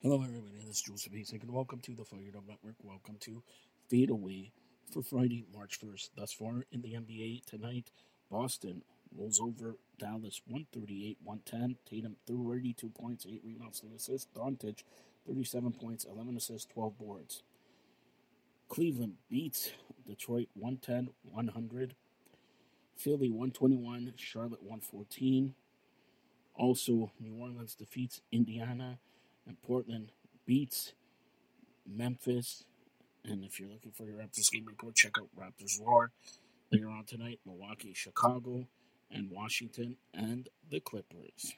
Hello, everybody. This is Jules Basic, and welcome to the FiredUp Network. Welcome to Fadeaway for Friday, March 1st. Thus far in the NBA tonight, Boston rolls over Dallas 138 110. Tatum 32 points, 8 rebounds, 3 assists. Doncic 37 points, 11 assists, 12 boards. Cleveland beats Detroit 110 100. Philly 121, Charlotte 114. Also, New Orleans defeats Indiana and Portland beats Memphis. And if you're looking for your Raptors game report, check out Raptors Roar. Later on tonight, Milwaukee, Chicago, and Washington, and the Clippers.